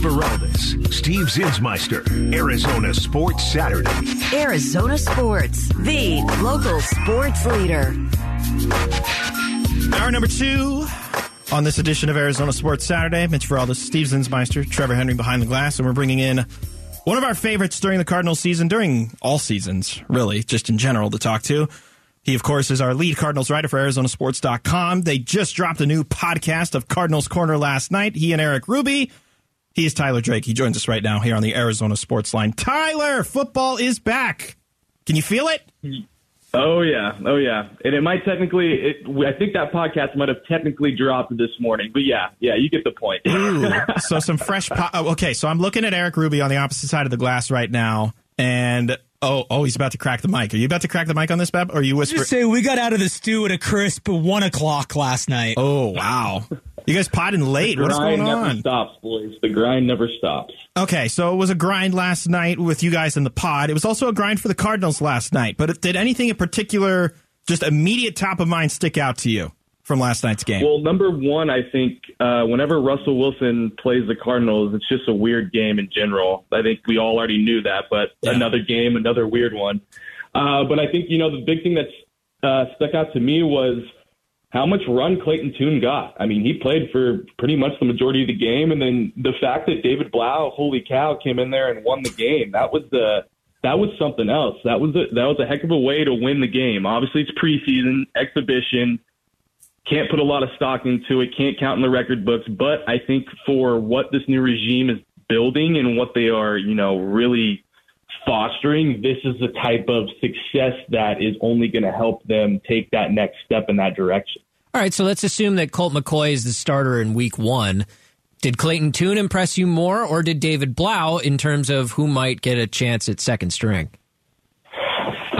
Feraldis, Steve Zinsmeister, Arizona Sports Saturday. Arizona Sports, the local sports leader. Hour number two on this edition of Arizona Sports Saturday. Mitch Feraldis, Steve Zinsmeister, Trevor Henry behind the glass, and we're bringing in one of our favorites during the Cardinals season, during all seasons, really, just in general to talk to. He, of course, is our lead Cardinals writer for ArizonaSports.com. They just dropped a new podcast of Cardinals Corner last night. He and Eric Ruby. He is Tyler Drake. He joins us right now here on the Arizona Sports Line. Tyler, football is back. Can you feel it? Oh yeah, oh yeah, and it might technically. It, I think that podcast might have technically dropped this morning, but yeah, yeah, you get the point. Ooh, so some fresh. Po- oh, okay, so I'm looking at Eric Ruby on the opposite side of the glass right now, and oh, oh, he's about to crack the mic. Are you about to crack the mic on this, Beb? Or are you whispering? Just say we got out of the stew at a crisp one o'clock last night. Oh wow, you guys potting late. The What's grind going never on? stops, boys. The grind never stops. Okay, so it was a grind last night with you guys in the pod. It was also a grind for the Cardinals last night. But did anything in particular, just immediate top of mind, stick out to you from last night's game? Well, number one, I think uh, whenever Russell Wilson plays the Cardinals, it's just a weird game in general. I think we all already knew that, but Yeah. another game, another weird one. Uh, but I think you know the big thing that's uh, stuck out to me was how much run Clayton Tune got. I mean, he played for pretty much the majority of the game, and then the fact that David Blough, holy cow, came in there and won the game. That was the that was something else. That was a, that was a heck of a way to win the game. Obviously, it's preseason exhibition can't put a lot of stock into it, can't count in the record books, but I think for what this new regime is building and what they are, you know, really fostering, this is the type of success that is only going to help them take that next step in that direction. All right, so let's assume that Colt McCoy is the starter in week one. Did Clayton Tune impress you more, or did David Blough in terms of who might get a chance at second string?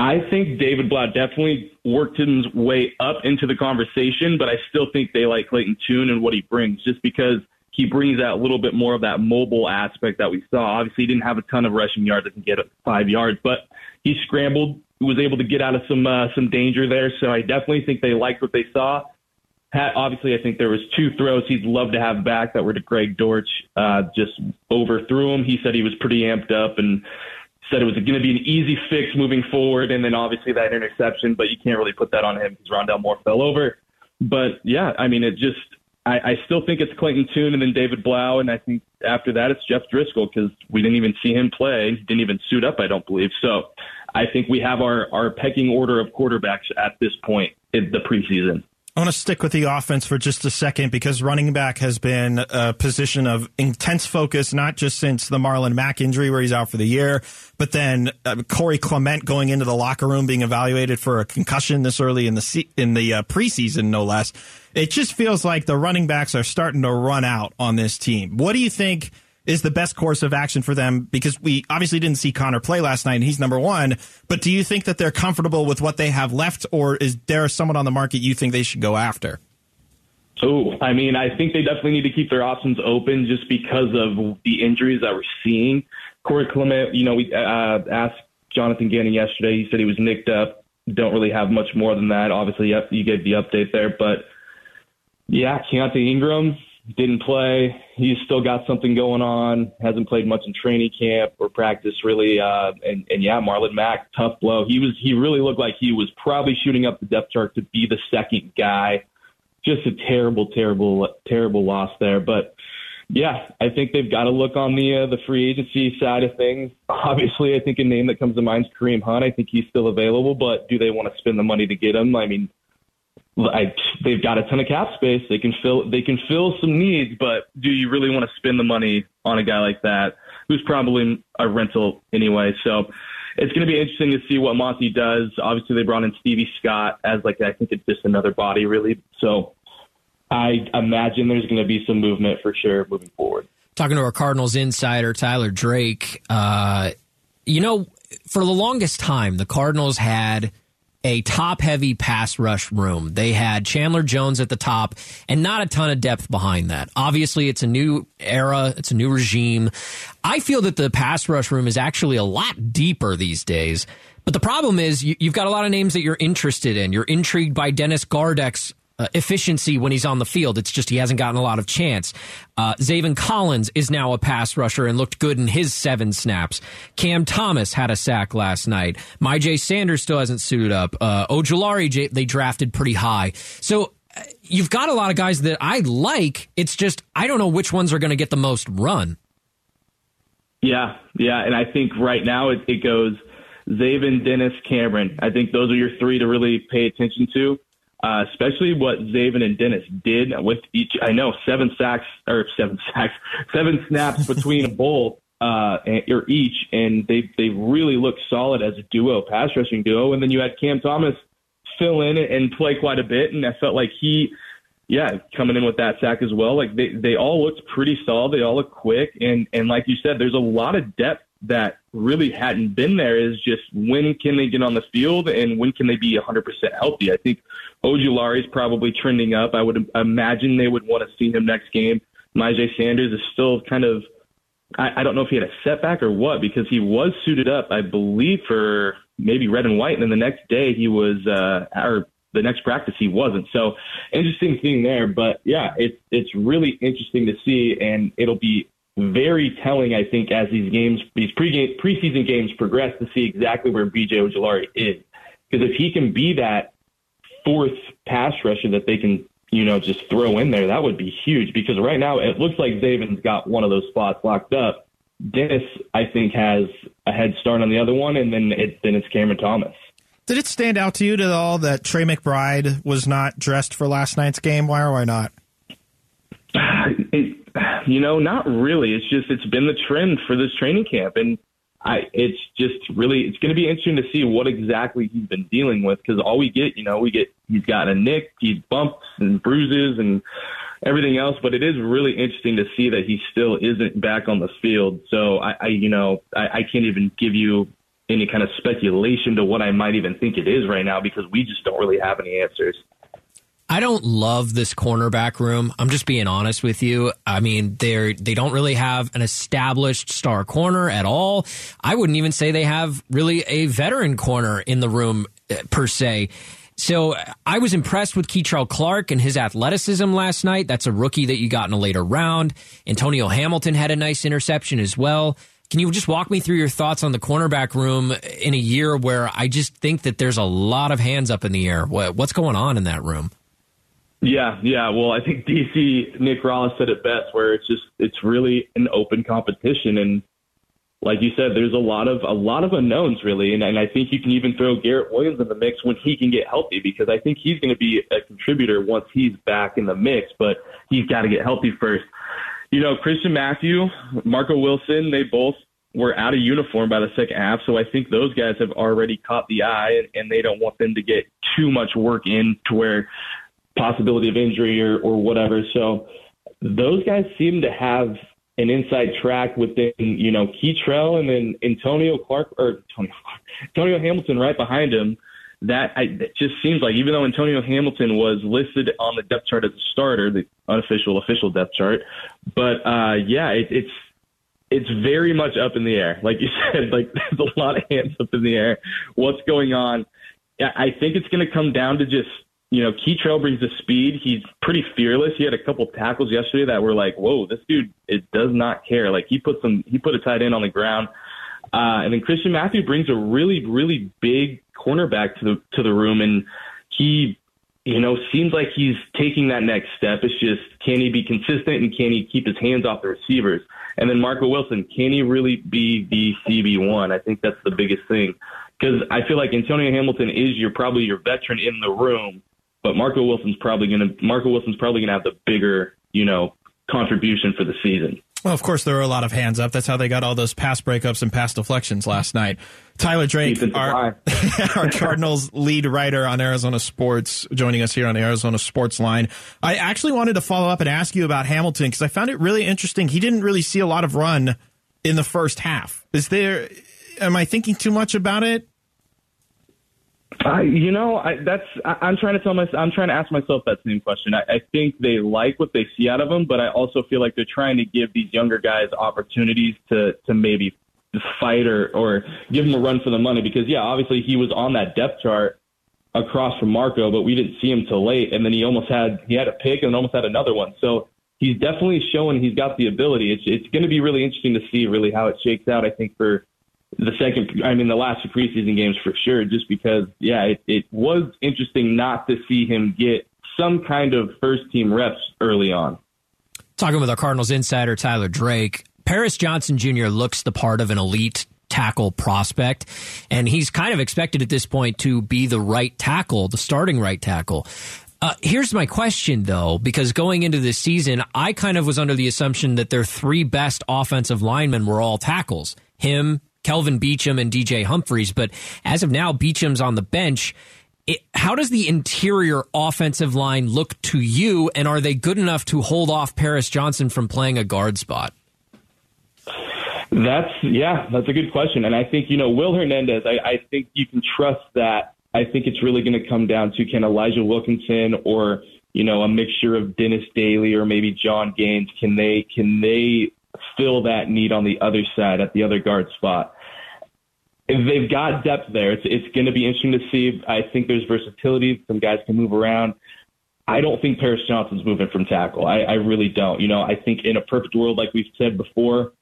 I think David Blough definitely worked his way up into the conversation, but I still think they like Clayton Tune and what he brings, just because he brings that little bit more of that mobile aspect that we saw. Obviously, he didn't have a ton of rushing yards that can get five yards, but he scrambled, was able to get out of some uh, some danger there. So I definitely think they liked what they saw. Had, obviously, I think there was two throws he'd love to have back that were to Greg Dortch. Uh, just overthrew him. He said he was pretty amped up and said it was going to be an easy fix moving forward. And then obviously that interception, but you can't really put that on him because Rondale Moore fell over. But yeah, I mean, it just, I, I still think it's Clayton Tune and then David Blough. And I think after that, it's Jeff Driscoll because we didn't even see him play. He didn't even suit up, I don't believe. So I think we have our, our pecking order of quarterbacks at this point in the preseason. I want to stick with the offense for just a second because running back has been a position of intense focus, not just since the Marlon Mack injury where he's out for the year, but then uh, Corey Clement going into the locker room being evaluated for a concussion this early in the se- in the uh, preseason, no less. It just feels like the running backs are starting to run out on this team. What do you think? Is the best course of action for them? Because we obviously didn't see Connor play last night and he's number one. But do you think that they're comfortable with what they have left, or is there someone on the market you think they should go after? Oh, I mean, I think they definitely need to keep their options open just because of the injuries that we're seeing. Corey Clement, you know, we uh, asked Jonathan Gannon yesterday. He said he was nicked up. Don't really have much more than that. Obviously, you gave the update there, but yeah, Keaontay Ingram didn't play. He's still got something going on. Hasn't played much in training camp or practice really. Uh, and, and yeah, Marlon Mack, tough blow. He was he really looked like he was probably shooting up the depth chart to be the second guy. Just a terrible, terrible, terrible loss there. But yeah, I think they've got to look on the uh, the free agency side of things. Obviously, I think a name that comes to mind is Kareem Hunt. I think he's still available, but do they want to spend the money to get him? I mean, I, they've got a ton of cap space. They can fill they can fill some needs, but do you really want to spend the money on a guy like that who's probably a rental anyway? So it's going to be interesting to see what Monty does. Obviously, they brought in Stevie Scott as like I think it's just another body really. So I imagine there's going to be some movement for sure moving forward. Talking to our Cardinals insider Tyler Drake, uh, you know, for the longest time, the Cardinals had a top heavy pass rush room. They had Chandler Jones at the top and not a ton of depth behind that. Obviously, it's a new era, it's a new regime. I feel that the pass rush room is actually a lot deeper these days. But the problem is you, you've got a lot of names that you're interested in. You're intrigued by Dennis Gardeck's uh, efficiency when he's on the field. It's just he hasn't gotten a lot of chance. Uh, Zaven Collins is now a pass rusher and looked good in his seven snaps. Cam Thomas had a sack last night. Myjai Sanders still hasn't suited up. Uh, Ojulari, they drafted pretty high. So uh, you've got a lot of guys that I like. It's just I don't know which ones are going to get the most run. Yeah, yeah, and I think right now it, it goes Zaven, Dennis, Cameron. I think those are your three to really pay attention to uh, especially what Zaven and Dennis did with each. I know seven sacks or seven sacks, seven snaps between both uh, or each, and they they really looked solid as a duo, pass rushing duo. And then you had Cam Thomas fill in and play quite a bit, and I felt like he. Yeah, coming in with that sack as well. Like they, they all looked pretty solid. They all look quick, and and like you said, there's a lot of depth that really hadn't been there is just when can they get on the field and when can they be 100% healthy. I think Ojulari is probably trending up. I would imagine they would want to see him next game. Myjai Sanders is still kind of, I, I don't know if he had a setback or what, because he was suited up, I believe, for maybe red and white. And then the next day he was, uh, or the next practice he wasn't. So interesting thing there. But yeah, it's, it's really interesting to see. And it'll be very telling, I think, as these games, these pre preseason games progress to see exactly where BJ Ojulari is. Because if he can be that fourth pass rusher that they can, you know, just throw in there, that would be huge. Because right now it looks like Zaven's got one of those spots locked up. Dennis, I think, has a head start on the other one, and then it, then it's Cameron Thomas. Did it stand out to you at all that Trey McBride was not dressed for last night's game? Why or why not? It, you know, not really. It's just it's been the trend for this training camp, and I it's just really it's going to be interesting to see what exactly he's been dealing with because all we get, you know, we get he's got a nick, he's bumps and bruises and everything else, but it is really interesting to see that he still isn't back on the field. So I, I you know, I, I can't even give you any kind of speculation to what I might even think it is right now because we just don't really have any answers. I don't love this cornerback room. I'm just being honest with you. I mean, they're they don't really have an established star corner at all. I wouldn't even say they have really a veteran corner in the room eh, per se. So I was impressed with Kei'Trel Clark and his athleticism last night. That's a rookie that you got in a later round. Antonio Hamilton had a nice interception as well. Can you just walk me through your thoughts on the cornerback room in a year where I just think that there's a lot of hands up in the air? What's going on in that room? Yeah, yeah. Well, I think DC Nick Rallis said it best, where it's just it's really an open competition, and like you said, there's a lot of a lot of unknowns really, and, and I think you can even throw Garrett Williams in the mix when he can get healthy, because I think he's going to be a contributor once he's back in the mix, but he's got to get healthy first. You know, Christian Matthew, Marco Wilson, they both were out of uniform by the second half, so I think those guys have already caught the eye, and, and they don't want them to get too much work in to where possibility of injury or, or whatever. So those guys seem to have an inside track within, you know, Kei'Trel and then Antonio Clark or Antonio, Antonio Hamilton right behind him. That I, it just seems like even though Antonio Hamilton was listed on the depth chart as a starter, the unofficial official depth chart, but uh, yeah, it, it's it's very much up in the air. Like you said, like there's a lot of hands up in the air. What's going on? I think it's going to come down to just you know, Kei'Trel brings the speed. He's pretty fearless. He had a couple tackles yesterday that were like, whoa, this dude it does not care. Like he put some he put a tight end on the ground. Uh, and then Christian Matthew brings a really, really big cornerback to the to the room and he you know, seems like he's taking that next step. It's just can he be consistent and can he keep his hands off the receivers? And then Marco Wilson, can he really be the CB one? I think that's the biggest thing because I feel like Antonio Hamilton is your probably your veteran in the room, but Marco Wilson's probably going to Marco Wilson's probably going to have the bigger, you know, contribution for the season. Well, of course, there were a lot of hands up. That's how they got all those pass breakups and pass deflections last night. Tyler Drake, our, our Cardinals lead writer on Arizona Sports, joining us here on the Arizona Sports line. I actually wanted to follow up and ask you about Hamilton because I found it really interesting. He didn't really see a lot of run in the first half. Is there, am I thinking too much about it? I, you know, I, that's I, am trying to tell myself. I'm trying to ask myself that same question. I, I think they like what they see out of him, but I also feel like they're trying to give these younger guys opportunities to to maybe fight or or give him a run for the money. Because yeah, obviously he was on that depth chart, across from Marco, but we didn't see him till late. And then he almost had he had a pick and almost had another one. So he's definitely showing he's got the ability. It's it's going to be really interesting to see really how it shakes out. I think for the second, I mean the last two preseason games for sure, just because yeah, it, it was interesting not to see him get some kind of first team reps early on. Talking with our Cardinals insider Tyler Drake, Paris Johnson Jr. looks the part of an elite tackle prospect, and he's kind of expected at this point to be the right tackle, the starting right tackle. Uh, here's my question, though, because going into this season, I kind of was under the assumption that their three best offensive linemen were all tackles him, Kelvin Beachum and DJ Humphries, But as of now, Beachum's on the bench. It, how does the interior offensive line look to you, and are they good enough to hold off Paris Johnson from playing a guard spot? That's yeah, that's a good question, and I think you know Will Hernandez. I, I think you can trust that I think it's really going to come down to can Elijah Wilkinson or you know a mixture of Dennis Daly or maybe John Gaines can they can they fill that need on the other side at the other guard spot. They've got depth there, it's it's going to be interesting to see. I think there's versatility. Some guys can move around. I don't think Paris Johnson's moving from tackle. I, I really don't. You know, I think in a perfect world, like we've said before,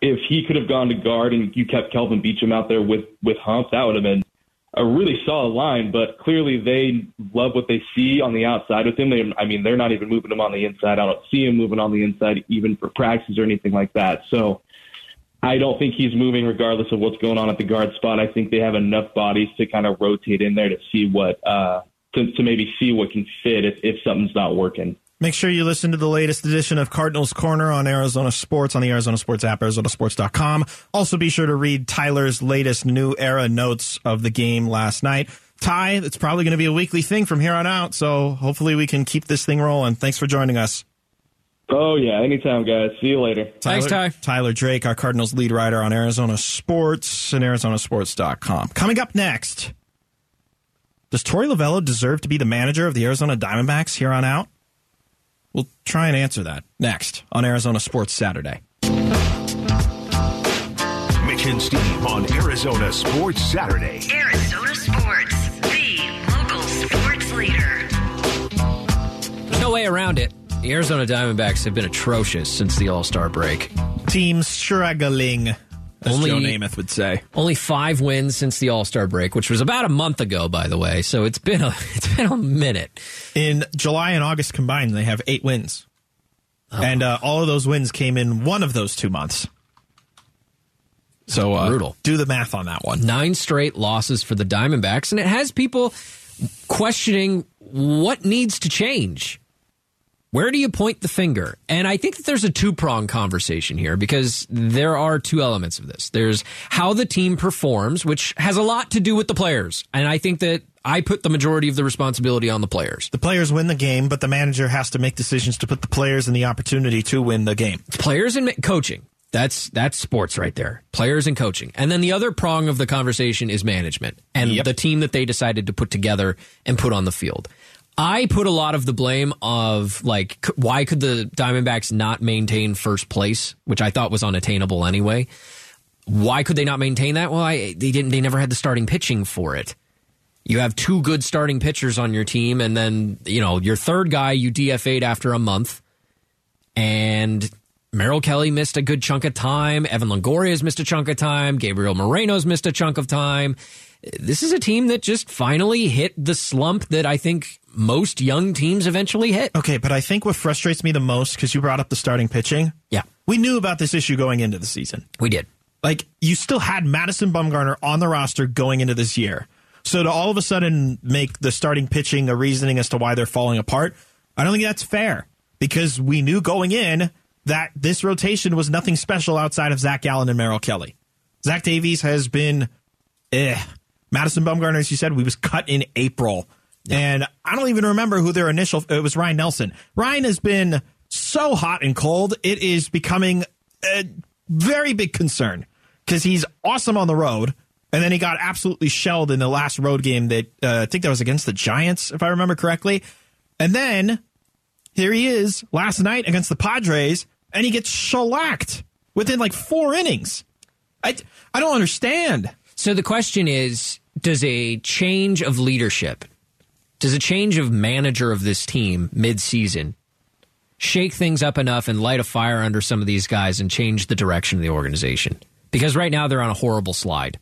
if he could have gone to guard and you kept Kelvin Beachum out there with with Hump, that would have been a really solid line, but clearly they love what they see on the outside with him. They, I mean, they're not even moving him on the inside. I don't see him moving on the inside even for practice or anything like that. So I don't think he's moving regardless of what's going on at the guard spot. I think they have enough bodies to kind of rotate in there to see what, uh, to, to maybe see what can fit if, if something's not working. Make sure you listen to the latest edition of Cardinals Corner on Arizona Sports on the Arizona Sports app, ArizonaSports.com. Also, be sure to read Tyler's latest new era notes of the game last night. Ty, it's probably going to be a weekly thing from here on out, so hopefully we can keep this thing rolling. Thanks for joining us. Oh, yeah. Anytime, guys. See you later. Tyler, Thanks, Ty. Tyler Drake, our Cardinals lead writer on Arizona Sports and ArizonaSports.com. Coming up next, does Torey Lovullo deserve to be the manager of the Arizona Diamondbacks here on out? We'll try and answer that next on Arizona Sports Saturday. Mitch and Steve on Arizona Sports Saturday. Arizona Sports, the local sports leader. There's no way around it. The Arizona Diamondbacks have been atrocious since the All Star break. Team struggling, as Only- Joe Namath would say. Only five wins since the All Star break, which was about a month ago, by the way. So it's been a it's been a minute. In July and August combined, they have eight wins. Oh. And uh, all of those wins came in one of those two months. So uh, Brutal. Do the math on that one. Nine straight losses for the Diamondbacks, and it has people questioning what needs to change. Where do you point the finger? And I think that there's a two prong conversation here because there are two elements of this. There's how the team performs, which has a lot to do with the players. And I think that I put the majority of the responsibility on the players. The players win the game, but the manager has to make decisions to put the players in the opportunity to win the game. Players and coaching. That's that's sports right there. Players and coaching. And then the other prong of the conversation is management and Yep. the team that they decided to put together and put on the field. I put a lot of the blame of like why could the Diamondbacks not maintain first place, which I thought was unattainable anyway. Why could they not maintain that? Well, I, they didn't. They never had the starting pitching for it. You have two good starting pitchers on your team, and then you know your third guy you DFA'd after a month, and Merrill Kelly missed a good chunk of time. Evan Longoria's missed a chunk of time. Gabriel Moreno's missed a chunk of time. This is a team that just finally hit the slump that I think most young teams eventually hit. Okay, but I think what frustrates me the most, because you brought up the starting pitching, Yeah, we knew about this issue going into the season. we did. Like, you still had Madison Bumgarner on the roster going into this year. So to all of a sudden make the starting pitching a reasoning as to why they're falling apart, I don't think that's fair because we knew going in that this rotation was nothing special outside of Zach Gallen and Merrill Kelly. Zach Davies has been, eh. Madison Bumgarner, as you said, we was cut in April. And I don't even remember who their initial, it was Ryne Nelson. Ryan has been so hot and cold, it is becoming a very big concern because he's awesome on the road. And then he got absolutely shelled in the last road game that uh, I think that was against the Giants, if I remember correctly. And then here he is last night against the Padres, and he gets shellacked within like four innings. I, I don't understand. So the question is does a change of leadership, does a change of manager of this team mid-season shake things up enough and light a fire under some of these guys and change the direction of the organization? Because right now they're on a horrible slide.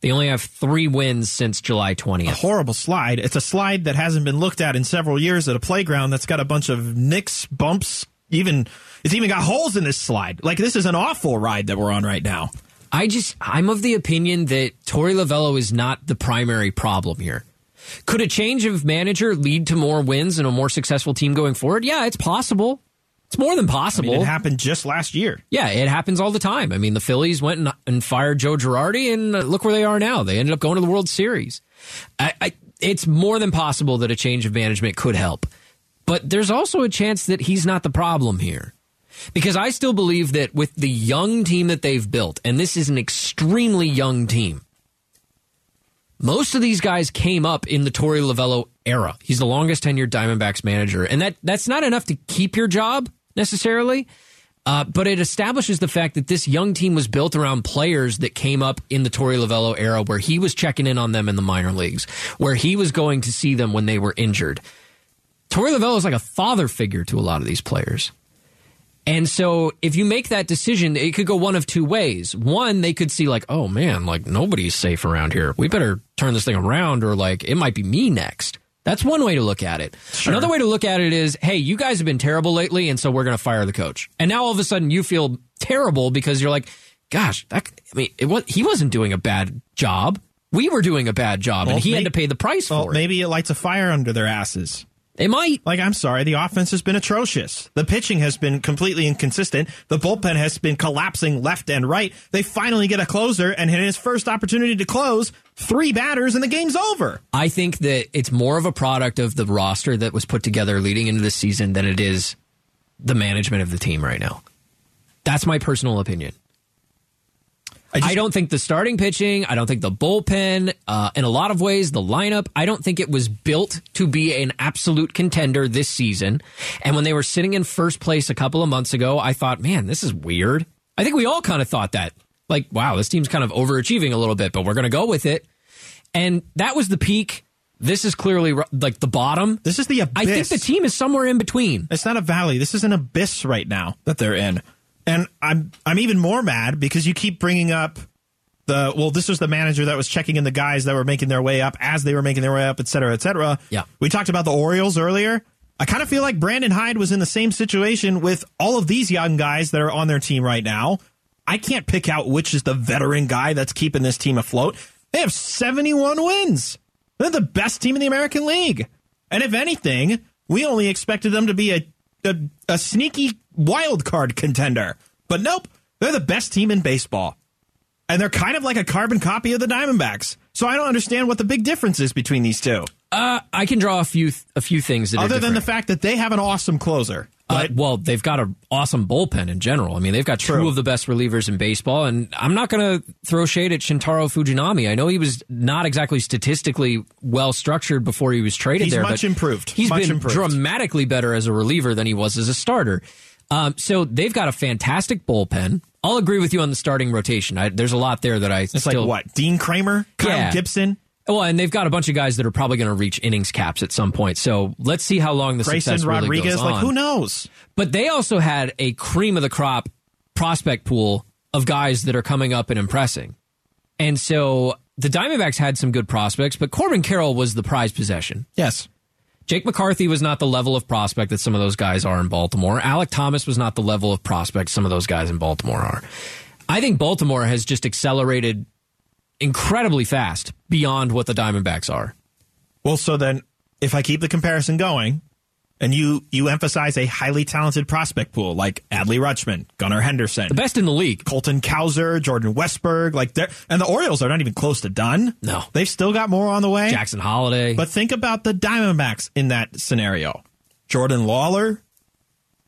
They only have three wins since July 20th. a horrible slide. It's a slide that hasn't been looked at in several years at a playground that's got a bunch of nicks, bumps, even it's even got holes in this slide. Like this is an awful ride that we're on right now. I just, I'm of the opinion that Torey Lovullo is not the primary problem here. Could a change of manager lead to more wins and a more successful team going forward? Yeah, it's possible. It's more than I possible. mean, it happened just last year. yeah, it happens all the time. I mean, the Phillies went and, and fired Joe Girardi, and uh, look where they are now. They ended up going to the World Series. I, I, it's more than possible that a change of management could help. But there's also a chance that he's not the problem here. Because I still believe that with the young team that they've built, and this is an extremely young team, most of these guys came up in the Torey Lovullo era. He's the longest tenured Diamondbacks manager, and that that's not enough to keep your job necessarily. Uh, but it establishes the fact that this young team was built around players that came up in the Torey Lovullo era, where he was checking in on them in the minor leagues, where he was going to see them when they were injured. Torey Lovullo is like a father figure to a lot of these players. And so if you make that decision, it could go one of two ways. One, they could see like, oh man, like nobody's safe around here. We better turn this thing around or like it might be me next. That's one way to look at it. Another way to look at it is, hey, you guys have been terrible lately, and so we're going to fire the coach. And now all of a sudden you feel terrible because you're like, gosh, that, I mean, it was, he wasn't doing a bad job. We were doing a bad job, Well, and he may- had to pay the price Well, for it. maybe it lights a fire under their asses. It might. Like, I'm sorry, the offense has been atrocious. The pitching has been completely inconsistent. The bullpen has been collapsing left and right. They finally get a closer, and in his first opportunity to close, three batters, and the game's over. I think that it's more of a product of the roster that was put together leading into the season than it is the management of the team right now. That's my personal opinion. I, just- don't think the starting pitching, I don't think the bullpen, uh, in a lot of ways, the lineup, I don't think it was built to be an absolute contender this season. And when they were sitting in first place a couple of months ago, I thought, man, this is weird. I think we all kind of thought that. Like, wow, this team's kind of overachieving a little bit, but we're going to go with it. And that was the peak. This is clearly like the bottom. This is the abyss. I think the team is somewhere in between. It's not a valley. This is an abyss right now that they're in. And I'm I'm even more mad because you keep bringing up the well, this was the manager that was checking in the guys that were making their way up as they were making their way up, et cetera, et cetera. Yeah. We talked about the Orioles earlier. I kind of feel like Brandon Hyde was in the same situation with all of these young guys that are on their team right now. I can't pick out which is the veteran guy that's keeping this team afloat. They have 71 wins. They're the best team in the American League. And if anything, we only expected them to be a, a, a sneaky wild card contender. But nope, they're the best team in baseball. And they're kind of like a carbon copy of the Diamondbacks. So I don't understand what the big difference is between these two. Uh, I can draw a few a few things that are Other than the fact that they have an awesome closer. Uh, well, they've got an awesome bullpen in general. I mean, they've got two of the best relievers in baseball, and I'm not going to throw shade at Shintaro Fujinami. I know he was not exactly statistically well structured before he was traded He's there. much but improved. He's Much been improved. dramatically better as a reliever than he was as a starter. Um, so they've got a fantastic bullpen. I'll agree with you on the starting rotation. I, there's a lot there that I it's still like what? Dean Kremer? Kyle Yeah. Gibson? Well, and they've got a bunch of guys that are probably going to reach innings caps at some point. So let's see how long the Grayson success really Rodriguez? goes Like, on. who knows? But they also had a cream of the crop prospect pool of guys that are coming up and impressing. And so the Diamondbacks had some good prospects, but Corbin Carroll was the prized possession. Yes. Jake McCarthy was not the level of prospect that some of those guys are in Baltimore. Alek Thomas was not the level of prospect some of those guys in Baltimore are. I think Baltimore has just accelerated incredibly fast beyond what the Diamondbacks are. Well, so then if I keep the comparison going and you you emphasize a highly talented prospect pool like Adley Rutschman, Gunnar Henderson, The best in the league. Colton Cowser, Jordan Westburg, like they're and the Orioles are not even close to done. No. They've still got more on the way. Jackson Holliday. But think about the Diamondbacks in that scenario. Jordan Lawlar,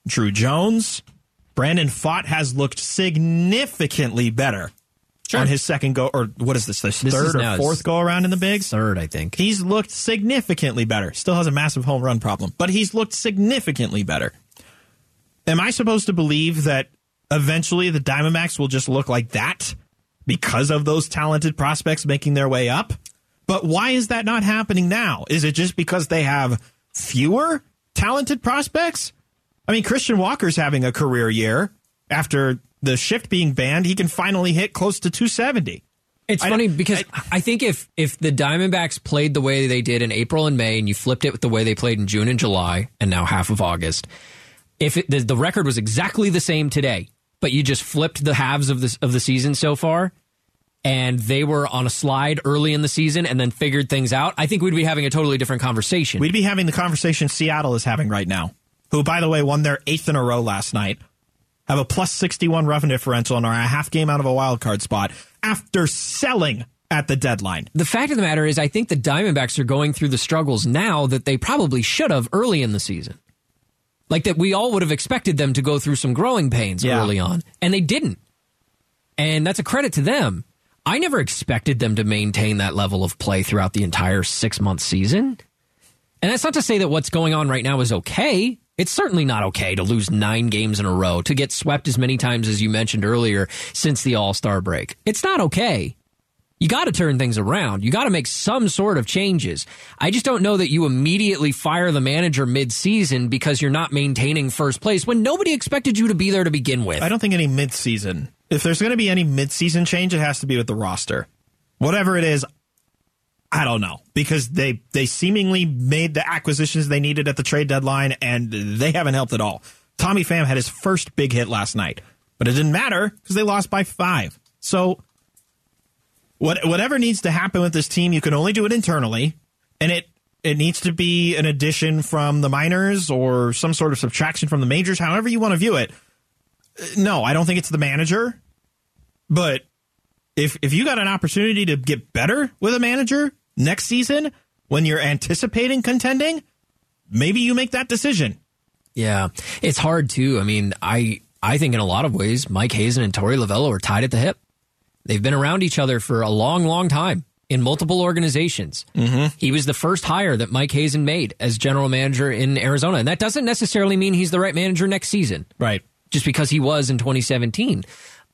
Drew Jones, Brandon Pfaadt has looked significantly better on his second go or what is this, this, This third or fourth go around in the bigs? third, I think. He's looked significantly better. Still has a massive home run problem, but he's looked significantly better. Am I supposed to believe that eventually the Diamondbacks will just look like that because of those talented prospects making their way up? But why is that not happening now? Is it just because they have fewer talented prospects? I mean, Christian Walker's having a career year after the shift being banned. He can finally hit close to 270. It's I funny because I, think if if the Diamondbacks played the way they did in April and May, and you flipped it with the way they played in June and July, and now half of August, if it, the, the record was exactly the same today, but you just flipped the halves of the of the season so far, and they were on a slide early in the season and then figured things out, I think we'd be having a totally different conversation. We'd be having the conversation Seattle is having right now, who, by the way, won their eighth in a row last night, have a plus 61 revenue differential and are a half game out of a wild card spot after selling at the deadline. the fact of the matter is, I think the Diamondbacks are going through the struggles now that they probably should have early in the season. Like that, we all would have expected them to go through some growing pains Yeah. early on, and they didn't. And that's a credit to them. I never expected them to maintain that level of play throughout the entire six month season. And that's not to say that what's going on right now is okay. It's certainly not okay to lose nine games in a row, to get swept as many times as you mentioned earlier since the All Star break. It's not okay you got to turn things around. You got to make some sort of changes. I just don't know that you immediately fire the manager mid-season because you're not maintaining first place when nobody expected you to be there to begin with. I don't think any mid-season. If there's going to be any mid-season change, it has to be with the roster. Whatever it is, I don't know because they they seemingly made the acquisitions they needed at the trade deadline and they haven't helped at all. Tommy Pham had his first big hit last night, but it didn't matter because they lost by five. So what whatever needs to happen with this team, you can only do it internally, and it it needs to be an addition from the minors or some sort of subtraction from the majors, however you want to view it. Uh, no, I don't think it's the manager. But if if you got an opportunity to get better with a manager next season when you're anticipating contending, maybe you make that decision. Yeah, it's hard too. I mean, I I think in a lot of ways, Mike Hazen and Torey Lovullo are tied at the hip. They've been around each other for a long, long time in multiple organizations. Mm-hmm. He was the first hire that Mike Hazen made as general manager in Arizona, and that doesn't necessarily mean he's the right manager next season. Right. just because he was in 2017.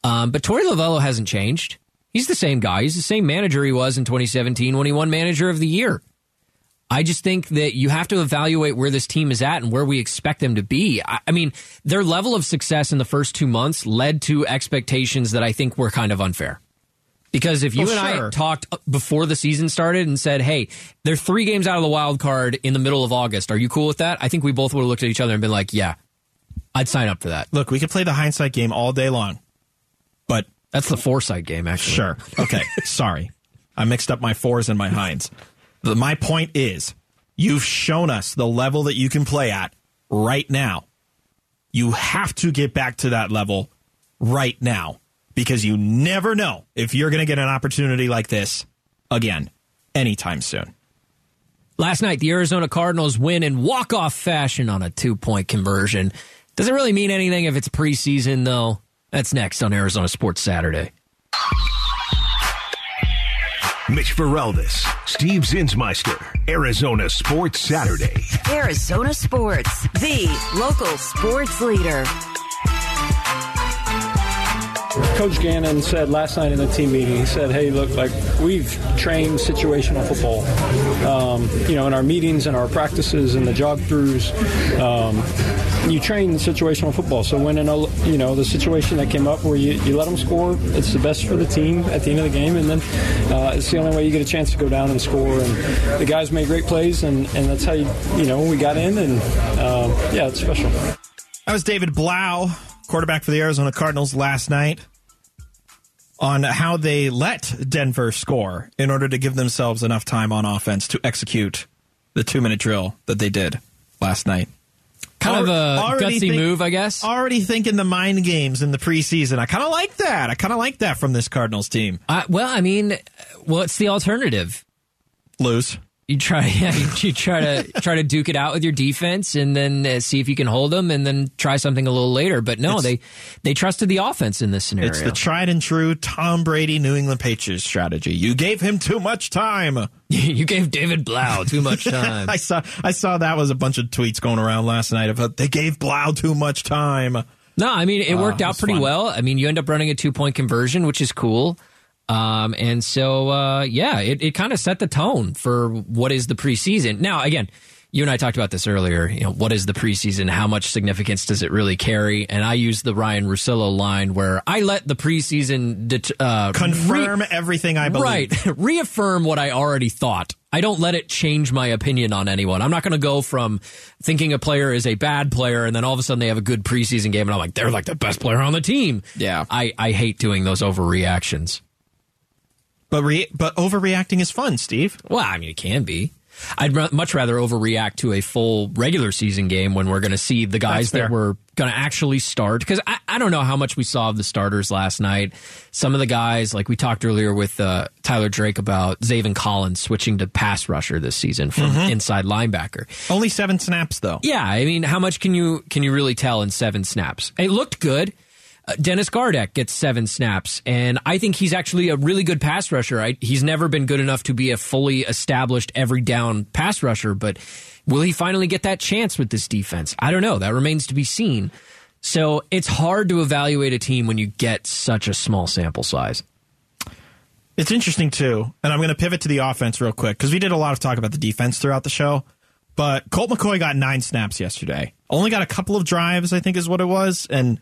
Um, but Torey Lovullo hasn't changed. He's the same guy. He's the same manager he was in 2017 when he won Manager of the Year. I just think that you have to evaluate where this team is at and where we expect them to be. I, I mean, their level of success in the first two months led to expectations that I think were kind of unfair. Because if you Oh, and I talked before the season started and said, "Hey, they're three games out of the wild card in the middle of August. Are you cool with that?" I think we both would have looked at each other and been like, "Yeah, I'd sign up for that." Look, we could play the hindsight game all day long, but That's the foresight game, actually. Sure. Okay. Sorry. I mixed up my fours and my hinds. The, my point is, you've shown us the level that you can play at right now. You have to get back to that level right now because you never know if you're going to get an opportunity like this again anytime soon. Last night, the Arizona Cardinals win in walk-off fashion on a two-point conversion. Does it really mean anything if it's preseason, though? That's next on Arizona Sports Saturday. Mitch Feraldis, Steve Zinsmeister, Arizona Sports Saturday. Arizona Sports, the local sports leader. Coach Gannon said last night in the team meeting, he said, hey, look, like we've trained situational football, um, you know, in our meetings and our practices and the jog throughs. Um, you train situational football. So when, in a, you know, the situation that came up where you, you let them score, it's the best for the team at the end of the game. And then uh, it's the only way you get a chance to go down and score. And the guys made great plays, and, and that's how, you, you know, we got in. And um, yeah, it's special. That was David Blough, quarterback for the Arizona Cardinals last night, on how they let Denver score in order to give themselves enough time on offense to execute the two minute drill that they did last night. Kind of a Already gutsy think- move, I guess. Already thinking the mind games in the preseason. I kind of like that. I kind of like that from this Cardinals team. Uh, well, I mean, what's the alternative? Lose. You try, yeah, you, you try to try to duke it out with your defense, and then uh, see if you can hold them, and then try something a little later. But no, It's- they they trusted the offense in this scenario. It's the tried and true Tom Brady New England Patriots strategy. You gave him too much time. you gave David Blough too much time. I saw I saw that was a bunch of tweets going around last night about they gave Blough too much time. No, I mean it worked Oh, out pretty fun. well. I mean, you end up running a two point conversion, which is cool. Um, and so, uh, yeah, it, it kind of set the tone for what is the preseason. Now, again, you and I talked about this earlier. You know, what is the preseason? How much significance does it really carry? And I use the Ryen Russillo line where I let the preseason det- uh, Confirm re- everything I believe. right, reaffirm what I already thought. I don't let it change my opinion on anyone. I'm not going to go from thinking a player is a bad player and then all of a sudden they have a good preseason game and I'm like they're like the best player on the team. Yeah. I I hate doing those overreactions. But re- but overreacting is fun, Steve. Well, I mean, it can be. I'd r- much rather overreact to a full regular season game when we're going to see the guys that we're going to actually start. Because I, I don't know how much we saw of the starters last night. Some of the guys, like we talked earlier with uh, Tyler Drake about Zaven Collins switching to pass rusher this season from Mm-hmm. inside linebacker. Only seven snaps though. Yeah, I mean, how much can you can you really tell in seven snaps? It looked good. Uh, Dennis Gardeck gets seven snaps, and I think he's actually a really good pass rusher. I, he's never been good enough to be a fully established every down pass rusher, but will he finally get that chance with this defense? I don't know. That remains to be seen. So it's hard to evaluate a team when you get such a small sample size. It's interesting too, and I'm going to pivot to the offense real quick because we did a lot of talk about the defense throughout the show. But Colt McCoy got nine snaps yesterday. Only got a couple of drives, I think, is what it was, and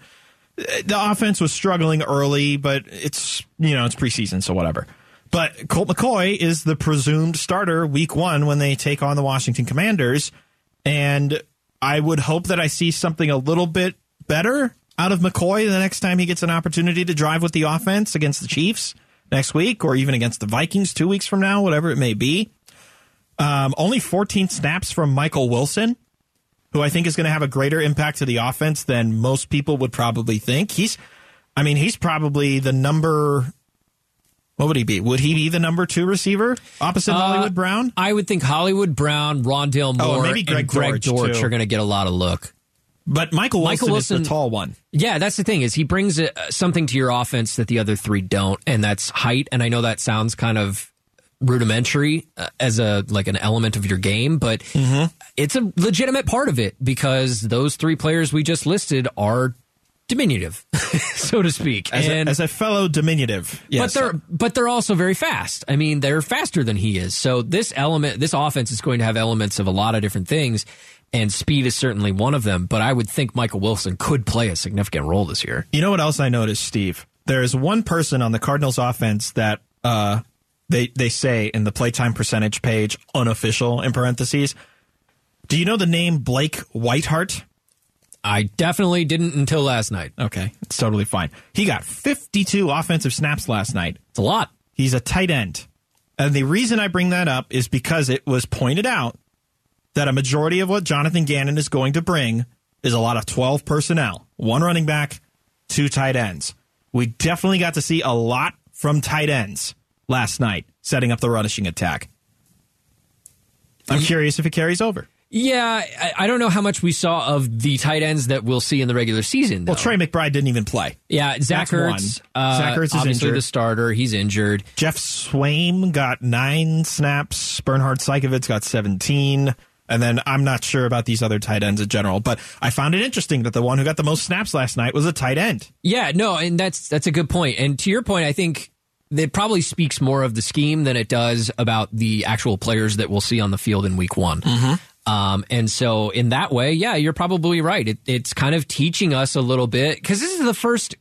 the offense was struggling early. But it's you know it's preseason, so whatever. But Colt McCoy is the presumed starter week one when they take on the Washington Commanders, and I would hope that I see something a little bit better out of McCoy the next time he gets an opportunity to drive with the offense against the Chiefs next week, or even against the Vikings two weeks from now, whatever it may be. Um, only 14 snaps from Michael Wilson, who I think is going to have a greater impact to the offense than most people would probably think. He's, I mean, he's probably the number. What would he be? Would he be the number two receiver opposite Hollywood Brown? I would think Hollywood Brown, Rondale Oh, Moore, maybe Greg and Greg Dortch, Dortch are going to get a lot of look. But Michael Wilson, Michael is the tall one. Yeah, that's the thing is he brings uh, something to your offense that the other three don't, and that's height. And I know that sounds kind of rudimentary uh, as a like an element of your game, but Mm-hmm. it's a legitimate part of it because those three players we just listed are diminutive, so to speak. As, and a, as a fellow diminutive, yes. but they're but they're also very fast. I mean, they're faster than he is. So this element, this offense is going to have elements of a lot of different things, and speed is certainly one of them. But I would think Michael Wilson could play a significant role this year. You know what else I noticed, Steve? There's one person on the Cardinals offense that uh, they they say in the playtime percentage page, unofficial in parentheses. Do you know the name Blake Whiteheart? I definitely didn't until last night. Okay, it's totally fine. He got 52 offensive snaps last night. It's a lot. He's a tight end. And the reason I bring that up is because it was pointed out that a majority of what Jonathan Gannon is going to bring is a lot of 12 personnel one running back, two tight ends. We definitely got to see a lot from tight ends last night, setting up the rushing attack. I'm curious if it carries over. Yeah, I, I don't know how much we saw of the tight ends that we'll see in the regular season. Though. Well, Trey McBride didn't even play. yeah, Zach that's. Ertz. Uh, Zach Ertz is obviously injured. the starter. He's injured. Geoff Swaim got nine snaps. Bernhard Seikovits got 17. And then I'm not sure about these other tight ends in general, but I found it interesting that the one who got the most snaps last night was a tight end. Yeah, no, and that's that's a good point. And to your point, I think it probably speaks more of the scheme than it does about the actual players that we'll see on the field in week one. Um, and so, in that way, yeah, you're probably right. It, it's kind of teaching us a little bit because this is the first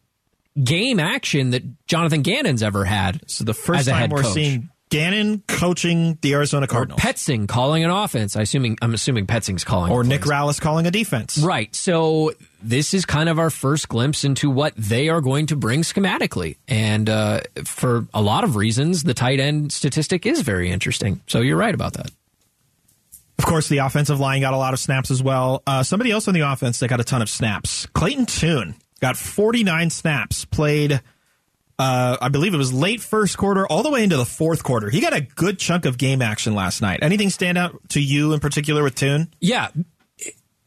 game action that Jonathan Gannon's ever had. So the first time we're coach. seeing Gannon coaching the Arizona Cardinals. Or Petzing calling an offense. I assuming I'm assuming Petzing's calling or Nick. Rallis calling a defense. Right. So this is kind of our first glimpse into what they are going to bring schematically. And uh, for a lot of reasons, the tight end statistic is very interesting. So you're right about that. Of course, the offensive line got a lot of snaps as well. Uh, somebody else on the offense that got a ton of snaps. Clayton Tune got 49 snaps, played, uh, I believe it was late first quarter, all the way into the fourth quarter. He got a good chunk of game action last night. Anything stand out to you in particular with Tune? Yeah.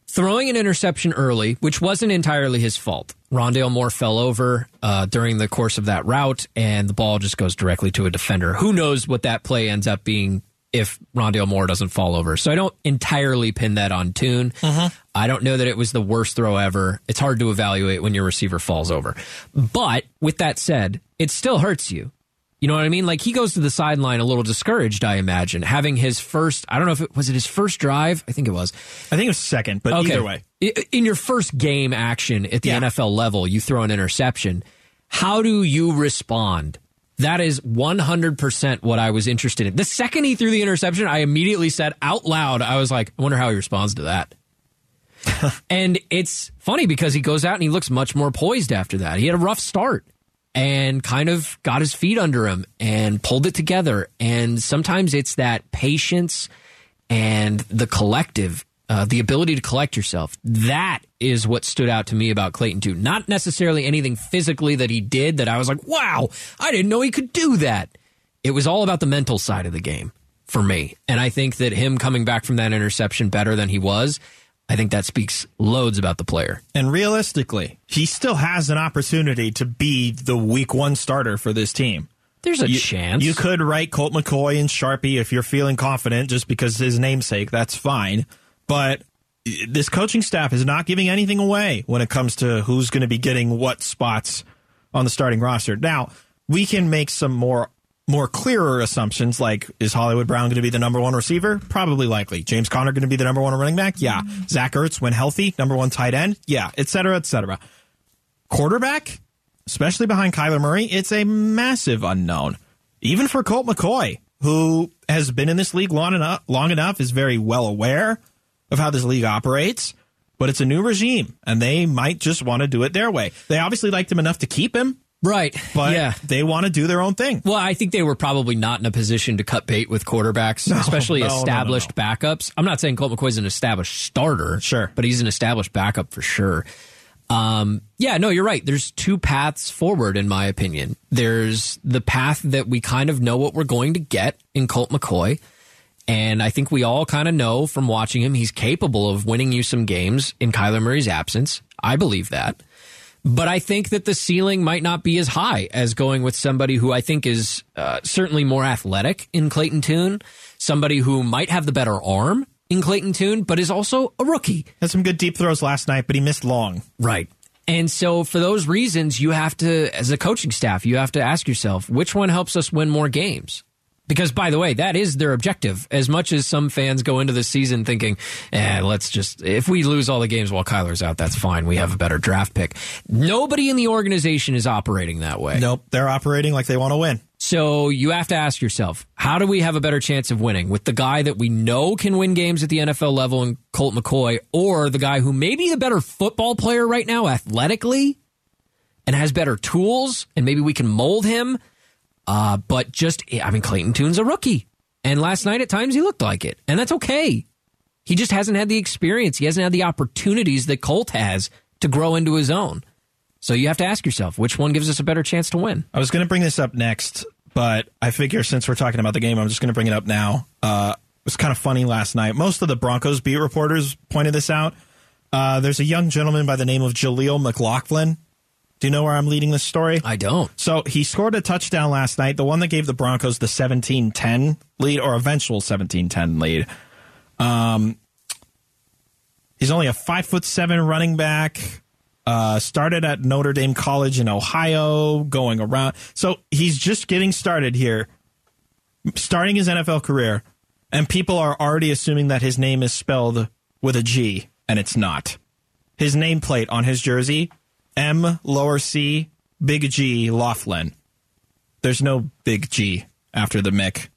Throwing an interception early, which wasn't entirely his fault. Rondale Moore fell over uh, during the course of that route, and the ball just goes directly to a defender. Who knows what that play ends up being if Rondale Moore doesn't fall over? So I don't entirely pin that on Tune. Mm-hmm. I don't know that it was the worst throw ever. It's hard to evaluate when your receiver falls over. But with that said, it still hurts you. You know what I mean? Like he goes to the sideline a little discouraged, I imagine, having his first, I don't know if it was it his first drive? I think it was. I think it was second, but Okay. either way. In your first game action at the Yeah. NFL level, you throw an interception. How do you respond? That is 100% what I was interested in. The second he threw the interception, I immediately said out loud, I was like, I wonder how he responds to that. and it's funny because he goes out and he looks much more poised after that. He had a rough start and kind of got his feet under him and pulled it together. And sometimes it's that patience and the collective, uh, the ability to collect yourself. That is what stood out to me about Clayton Tune. Not necessarily anything physically that he did that I was like, wow, I didn't know he could do that. It was all about the mental side of the game for me. And I think that him coming back from that interception better than he was, I think that speaks loads about the player. And realistically, he still has an opportunity to be the week one starter for this team. There's a You- chance. You could write Colt McCoy and Sharpie if you're feeling confident just because his namesake. That's fine. But this coaching staff is not giving anything away when it comes to who's going to be getting what spots on the starting roster. Now, we can make some more more clearer assumptions like is Hollywood Brown going to be the number one receiver? Probably likely. James Conner going to be the number one running back? Yeah. Mm-hmm. Zach Ertz when healthy, number one tight end? Yeah, et cetera, et cetera. Quarterback? especially behind Kyler Murray, it's a massive unknown. Even for Colt McCoy, who has been in this league long enough, long enough is very well aware of how this league operates, but it's a new regime and they might just want to do it their way. They obviously liked him enough to keep him, right. but yeah. they want to do their own thing. Well, I think they were probably not in a position to cut bait with quarterbacks, No, especially no, no, no, established backups. I'm not saying Colt McCoy's an established starter, Sure. but he's an established backup for sure. Um, yeah, no, you're right. There's two paths forward, in my opinion. There's the path that we kind of know what we're going to get in Colt McCoy. And I think we all kind of know from watching him, he's capable of winning you some games in Kyler Murray's absence. I believe that. But I think that the ceiling might not be as high as going with somebody who I think is uh, certainly more athletic in Clayton Tune, somebody who might have the better arm in Clayton Tune, but is also a rookie. Had some good deep throws last night, but he missed long. Right. And so for those reasons, you have to, as a coaching staff, you have to ask yourself, which one helps us win more games? Because by the way, that is their objective. As much as some fans go into the season thinking, eh, let's just, if we lose all the games while Kyler's out, that's fine. We have a better draft pick. Nobody in the organization is operating that way. Nope, they're operating like they want to win. So you have to ask yourself, how do we have a better chance of winning with the guy that we know can win games at the NFL level and Colt McCoy or the guy who may be the better football player right now athletically and has better tools and maybe we can mold him? Uh, but just, I mean, Clayton Tune's a rookie. And last night at times he looked like it. And that's okay. He just hasn't had the experience. He hasn't had the opportunities that Colt has to grow into his own. So you have to ask yourself, which one gives us a better chance to win? I was going to bring this up next, but I figure since we're talking about the game, I'm just going to bring it up now. Uh, it was kind of funny last night. Most of the Broncos beat reporters pointed this out. Uh, there's a young gentleman by the name of Jaleel McLaughlin. Do you know where I'm leading this story? I don't. So he scored a touchdown last night, the one that gave the Broncos the 17 10 lead or eventual 17 10 lead. Um, he's only a five foot seven running back. Uh, started at Notre Dame College in Ohio, going around. So he's just getting started here, starting his NFL career, and people are already assuming that his name is spelled with a G, and it's not. His nameplate on his jersey, M lower C, big G Laughlin. There's no big G after the Mick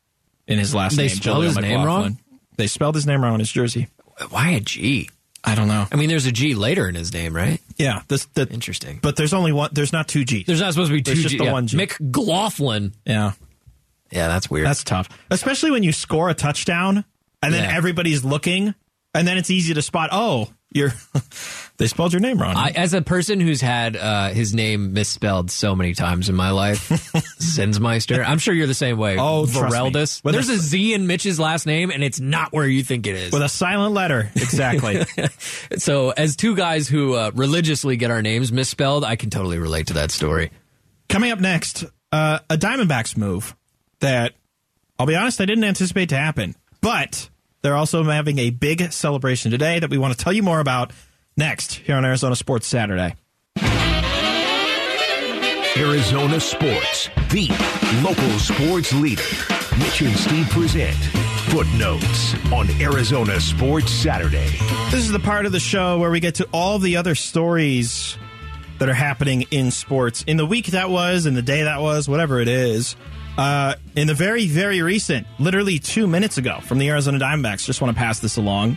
in his last They name. spelled Jaleel his name McLaughlin. wrong? They spelled his name wrong on his jersey. Why a G? I don't know. I mean, there's a G later in his name, right? Yeah, this the Interesting. But there's only one. There's not two G's. There's not supposed to be two There's just G. the yeah. one G. Mick Glothlin. yeah, Yeah, that's weird. that's tough, especially when you score a touchdown and then Yeah. everybody's looking, and then it's easy to spot. Oh, you're they spelled your name wrong. I, as a person who's had uh, his name misspelled so many times in my life, Zinsmeister. I'm sure you're the same way. Oh. Vareldis. There's a- a Z in Mitch's last name, and it's not where you think it is. with a silent letter, exactly. so, as two guys who uh, religiously get our names misspelled, I can totally relate to that story. Coming up next, uh, a Diamondbacks move that I'll be honest, I didn't anticipate to happen, but they're also having a big celebration today that we want to tell you more about next here on Arizona Sports Saturday. Arizona Sports, the local sports leader. Mitch and Steve present Footnotes on Arizona Sports Saturday. This is the part of the show where we get to all the other stories that are happening in sports in the week that was, in the day that was, whatever it is. Uh, in the very, very recent, literally two minutes ago from the Arizona Diamondbacks, just want to pass this along.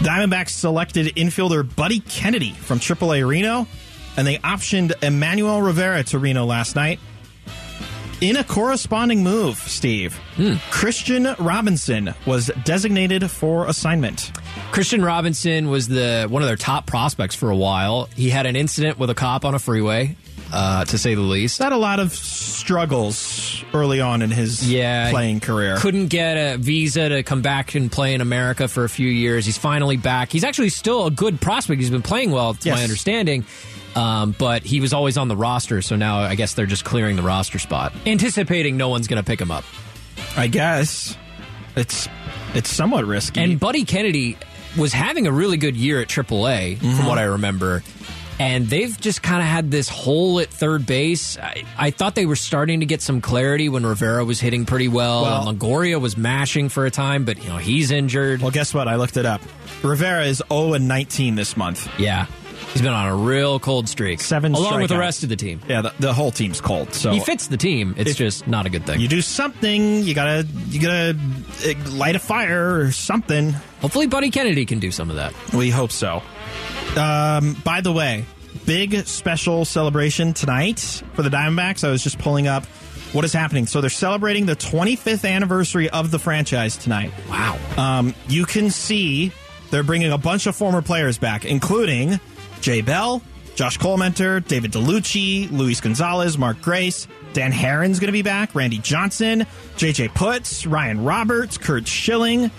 Diamondbacks selected infielder Buddy Kennedy from AAA Reno, and they optioned Emmanuel Rivera to Reno last night. In a corresponding move, Steve, Kristian Robinson was designated for assignment. Kristian Robinson was the one of their top prospects for a while. He had an incident with a cop on a freeway, uh, to say the least. Had a lot of struggles early on in his Yeah, playing career. Couldn't get a visa to come back and play in America for a few years. He's finally back. He's actually still a good prospect. He's been playing well, to Yes. my understanding. Um, but he was always on the roster, so now I guess they're just clearing the roster spot, anticipating no one's going to pick him up. I guess it's it's somewhat risky. And Buddy Kennedy was having a really good year at AAA, Mm-hmm. from what I remember. And they've just kind of had this hole at third base. I, I thought they were starting to get some clarity when Rivera was hitting pretty well, Well- and Longoria was mashing for a time, but you know he's injured. well, guess what? I looked it up. Rivera is 0 and 19 this month. yeah, he's been on a real cold streak, Seven along with the rest of the team. Yeah, the, the whole team's cold. So He fits the team. It's just not a good thing. You do something. You gotta you gotta uh, light a fire or something. Hopefully, Buddy Kennedy can do some of that. We hope so. Um, by the way, big special celebration tonight for the Diamondbacks. I was just pulling up what is happening. So they're celebrating the 25th anniversary of the franchise tonight. Wow. Um, you can see they're bringing a bunch of former players back, including Jay Bell, Josh Collmenter, David Dellucci, Luis Gonzalez, Mark Grace. Dan Haren's going to be back. Randy Johnson, JJ Putz, Ryan Roberts, Curt Schilling.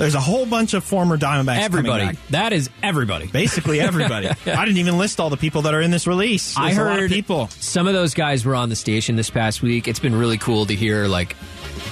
There's a whole bunch of former Diamondbacks. everybody. That is everybody. Basically everybody. I didn't even list all the people that are in this release. I There's a lot of heard people. some of those guys were on the station this past week. It's been really cool to hear like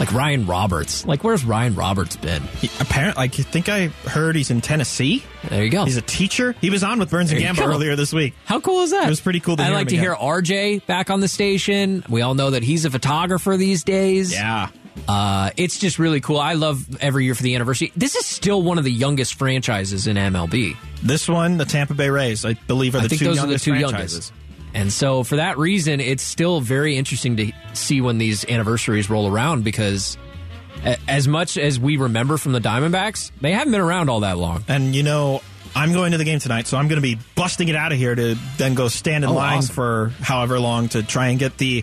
like Ryan Roberts. Like where's Ryan Roberts been? He, apparently, I think I heard he's in Tennessee. There you go. He's a teacher. He was on with Burns and There Gambo go. earlier this week. How cool is that? It was pretty cool to I hear like to again. hear RJ back on the station. We all know that he's a photographer these days. Yeah. Uh, it's just really cool. I love every year for the anniversary. This is still one of the youngest franchises in MLB. This one, the Tampa Bay Rays, I believe, are the I think two those are the two franchises. youngest. And so, for that reason, it's still very interesting to see when these anniversaries roll around because, as much as we remember from the Diamondbacks, they haven't been around all that long. And you know, I'm going to the game tonight, so I'm going to be busting it out of here to then go stand in Oh, line awesome. for however long to try and get the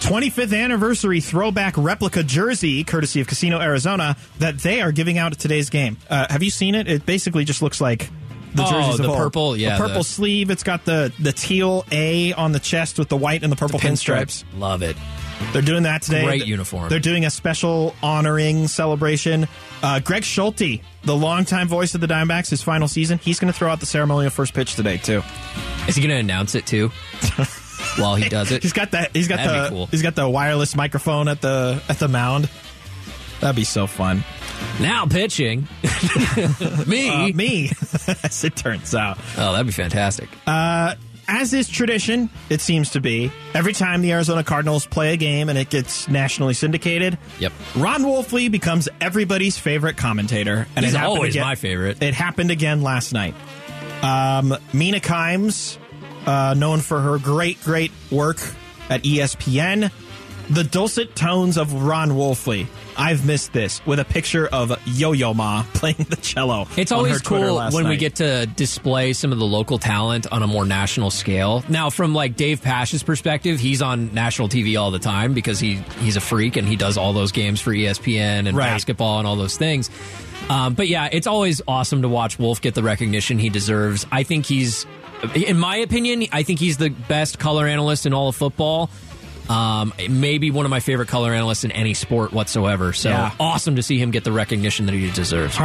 25th anniversary throwback replica jersey, courtesy of Casino Arizona, that they are giving out at today's game. Uh, have you seen it? It basically just looks like the Oh, jerseys the of old. purple, yeah, the purple the- sleeve. It's got the the teal A on the chest with the white and the purple pinstripes. Love it. They're doing that today. Great uniform. They're doing a special honoring celebration. Uh, Greg Schulte, the longtime voice of the Diamondbacks, his final season, he's going to throw out the ceremonial first pitch today too. Is he going to announce it too while he does it? He's got that. He's got That'd the. cool. He's got the wireless microphone at the at the mound. That'd be so fun. Now pitching. Me. Uh, me, as it turns out. Oh, that'd be fantastic. Uh, As is tradition, it seems to be, every time the Arizona Cardinals play a game and it gets nationally syndicated, Yep. Ron Wolfley becomes everybody's favorite commentator. And He's always again- my favorite. It happened again last night. Um, Mina Kimes, uh, known for her great, great work at ESPN, the dulcet tones of Ron Wolfley. I've missed this with a picture of Yo Yo Ma playing the cello. It's always cool when we get to display some of the local talent on a more national scale. Now, from like Dave Pasch's perspective, he's on national TV all the time because he he's a freak and he does all those games for ESPN and Right. basketball and all those things. Um, but yeah, it's always awesome to watch Wolf get the recognition he deserves. I think he's, in my opinion, I think he's the best color analyst in all of football. Um, maybe one of my favorite color analysts in any sport whatsoever. So Yeah. awesome to see him get the recognition that he deserves.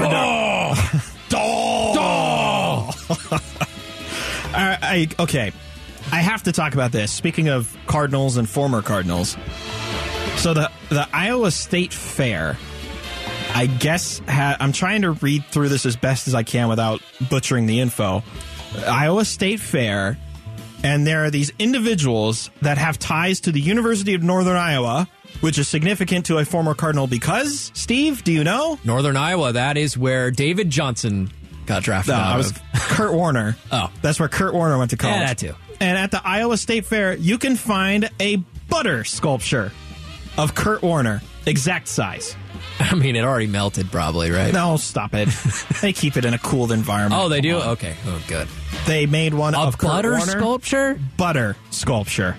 I, I- okay, I have to talk about this. Speaking of Cardinals and former Cardinals, so the the Iowa State Fair, I guess ha, I'm trying to read through this as best as I can without butchering the info. Iowa State Fair and there are these individuals that have ties to the University of Northern Iowa, which is significant to a former Cardinal because, Steve, do you know? Northern Iowa, that is where David Johnson got drafted No, out I was of. Kurt Warner. Oh. That's where Kurt Warner went to college. Yeah, that too. And at the Iowa State Fair, you can find a butter sculpture of Kurt Warner, exact size. I mean, it already melted probably, right? No, stop it. they keep it in a cooled environment. Oh, they do? On. Okay. Oh, good. They made one A of Kurt butter Warner. sculpture? Butter sculpture.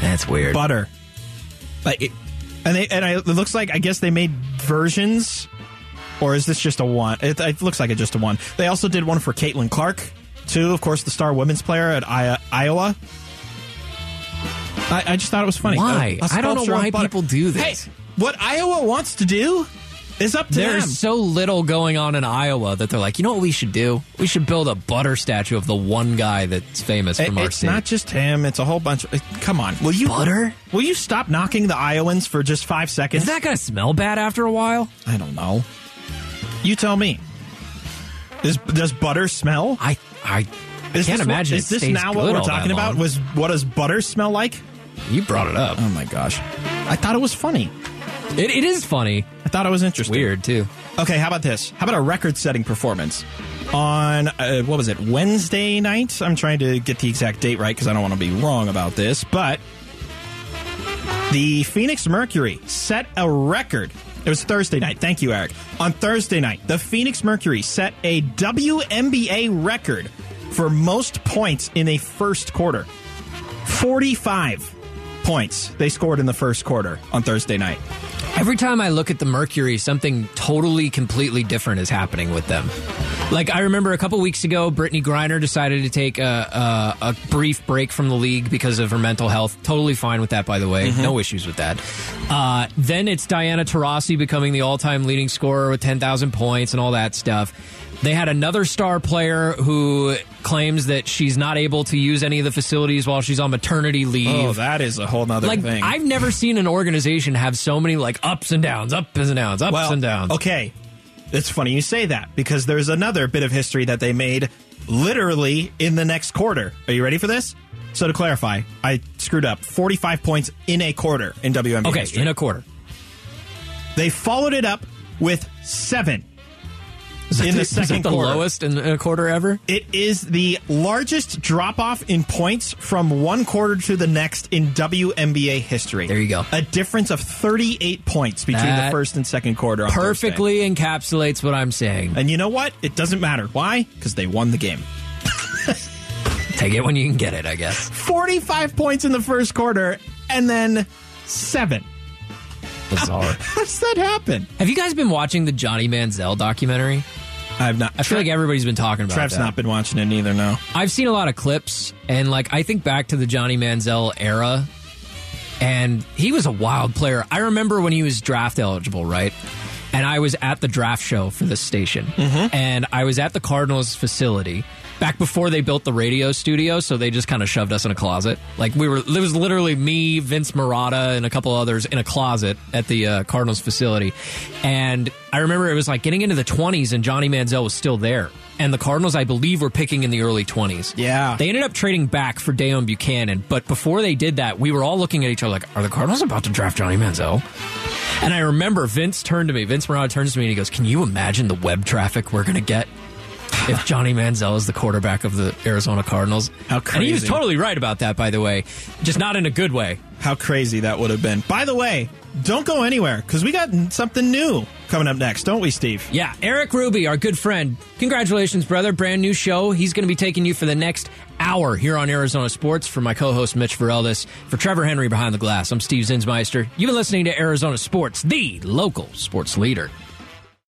That's weird. Butter. Like it, and they and I, it looks like I guess they made versions, or is this just a one? It, it looks like it's just a one. They also did one for Caitlin Clark, too. Of course, the star women's player at I- Iowa. I, I just thought it was funny. Why? I don't know why people do this. Hey, what Iowa wants to do is up to There's them. so little going on in Iowa that they're like, you know what we should do? We should build a butter statue of the one guy that's famous It- from our it's state. not just him; it's a whole bunch. Of, come on, will you Butter? Will you stop knocking the Iowans for just five seconds? Is that going to smell bad after a while? I don't know. You tell me. Is, does butter smell? I I Is can't imagine. What, it is this now what we're talking about? Was what does butter smell like? you brought it up? Oh my gosh! I thought it was funny. It, it is funny. I thought it was interesting. Weird too. Okay, how about this? How about a record-setting performance on uh, what was it? Wednesday night. I'm trying to get the exact date right because I don't want to be wrong about this, but the Phoenix Mercury set a record. It was Thursday night. Thank you, Eric. On Thursday night, the Phoenix Mercury set a WNBA record for most points in a first quarter. 45 points they scored in the first quarter on Thursday night. Every time I look at the Mercury, something totally, completely different is happening with them. Like I remember a couple weeks ago, Brittney Griner decided to take a, a, a brief break from the league because of her mental health. Totally fine with that, by the way. No issues with that. Uh, then it's Diana Taurasi becoming the all-time leading scorer with 10,000 points and all that stuff. They had another star player who claims that she's not able to use any of the facilities while she's on maternity leave Oh, that is a whole nother like thing. I've never seen an organization have so many like ups and downs, ups and downs, ups well, and downs. Okay, it's funny you say that because there's another bit of history that they made literally in the next quarter. Are you ready for this? So to clarify, I screwed up. 45 points in a quarter in WNBA Okay, history. in a quarter. they followed it up with seven in the Is that second the quarter. lowest in a quarter ever? It is the largest drop off in points from one quarter to the next in WNBA history. There you go. A difference of 38 points between That the first and second quarter. On Thursday. Perfectly encapsulates what I'm saying. And you know what? It doesn't matter. Why? Because they won the game. Take it when you can get it, I guess. 45 points in the first quarter and then seven. Bizarre. How does that happen? Have you guys been watching the Johnny Manziel documentary? I have not. I feel like everybody's been talking about Trev's that. not been watching it either, no. I've seen a lot of clips, and like I think back to the Johnny Manziel era, and he was a wild player. I remember when he was draft eligible, right? And I was at the draft show for this station, mm-hmm. and I was at the Cardinals facility back before they built the radio studio. So they just kind of shoved us in a closet. Like we were, it was literally me, Vince Marotta, and a couple others in a closet at the uh, Cardinals facility. And I remember it was like getting into the 20s, and Johnny Manziel was still there. And the Cardinals, I believe, were picking in the early 20s. Yeah. They ended up trading back for Deone Bucannon, but before they did that, we were all looking at each other like, are the Cardinals about to draft Johnny Manziel? And I remember Vince turned to me, Vince Marotta turns to me and he goes, Can you imagine the web traffic we're going to get if Johnny Manziel is the quarterback of the Arizona Cardinals? How crazy. And he was totally right about that, by the way, just not in a good way. How crazy that would have been. By the way, don't go anywhere because we got something new coming up next, don't we, Steve? Yeah, Eric Ruby, our good friend. Congratulations, brother. Brand new show. He's going to be taking you for the next hour here on Arizona Sports. For my co host, Mitch Vareldis. For Trevor Henry behind the glass, I'm Steve Zinsmeister. You've been listening to Arizona Sports, the local sports leader.